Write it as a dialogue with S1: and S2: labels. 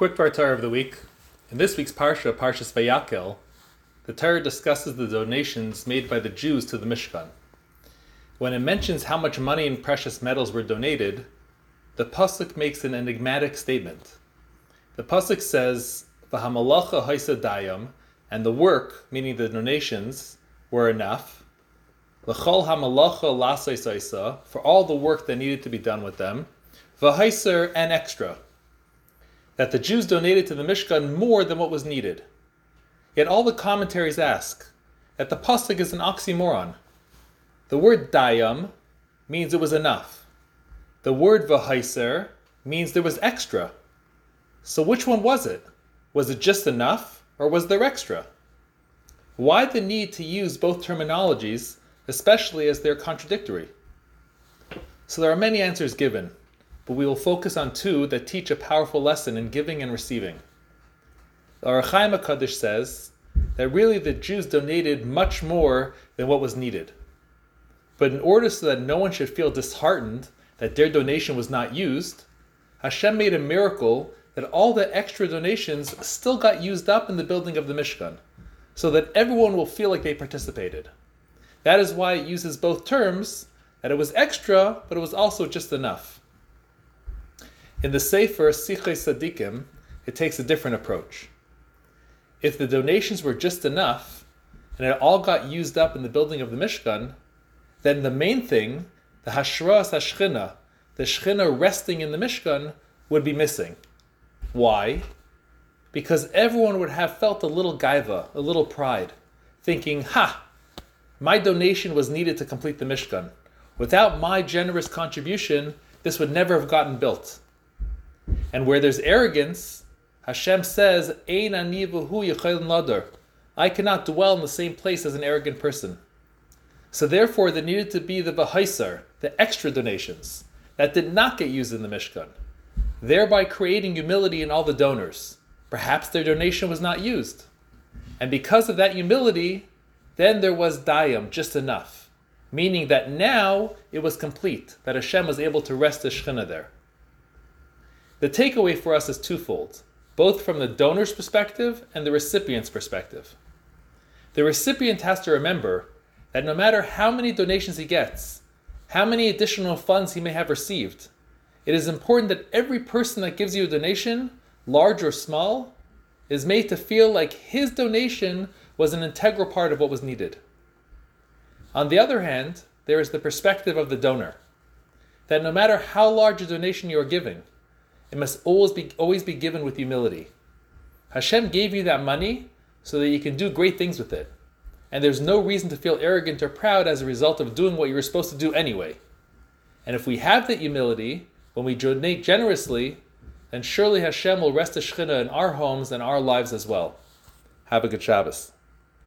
S1: Quick Torah of the week. In this week's Parsha, Parshas Vayakhel, the Torah discusses the donations made by the Jews to the Mishkan. When it mentions how much money and precious metals were donated, the pasuk makes an enigmatic statement. The pasuk says, "V'hamalacha haisa dayam," and the work, meaning the donations, were enough. L'chol hamalacha lasaisaisa, for all the work that needed to be done with them. V'haiser and extra that the Jews donated to the Mishkan more than what was needed. Yet all the commentaries ask that the pasuk is an oxymoron. The word dayam means it was enough. The word vahaiser means there was extra. So which one was it? Was it just enough, or was there extra? Why the need to use both terminologies, especially as they're contradictory? So there are many answers given but we will focus on two that teach a powerful lesson in giving and receiving. The Ohr HaChaim HaKadosh says that really the Jews donated much more than what was needed. But in order so that no one should feel disheartened that their donation was not used, Hashem made a miracle that all the extra donations still got used up in the building of the Mishkan, so that everyone will feel like they participated. That is why it uses both terms, that it was extra, but it was also just enough. In the Sefer Sichei Sadikim, it takes a different approach. If the donations were just enough, and it all got used up in the building of the Mishkan, then the main thing, the Hashras Hashchina, the Shechina resting in the Mishkan, would be missing. Why? Because everyone would have felt a little gaiva, a little pride, thinking, ha, my donation was needed to complete the Mishkan. Without my generous contribution, this would never have gotten built. And where there's arrogance, Hashem says, Ein. I cannot dwell in the same place as an arrogant person. So therefore, there needed to be the Bahaisar, the extra donations, that did not get used in the Mishkan, thereby creating humility in all the donors. Perhaps their donation was not used. And because of that humility, then there was dayam, just enough. Meaning that now it was complete, that Hashem was able to rest the Shekhinah there. The takeaway for us is twofold, both from the donor's perspective and the recipient's perspective. The recipient has to remember that no matter how many donations he gets, how many additional funds he may have received, it is important that every person that gives you a donation, large or small, is made to feel like his donation was an integral part of what was needed. On the other hand, there is the perspective of the donor that no matter how large a donation you are giving, it must always be always be given with humility. Hashem gave you that money so that you can do great things with it. And there's no reason to feel arrogant or proud as a result of doing what you were supposed to do anyway. And if we have that humility, when we donate generously, then surely Hashem will rest the Shekhinah in our homes and our lives as well. Have a good Shabbos.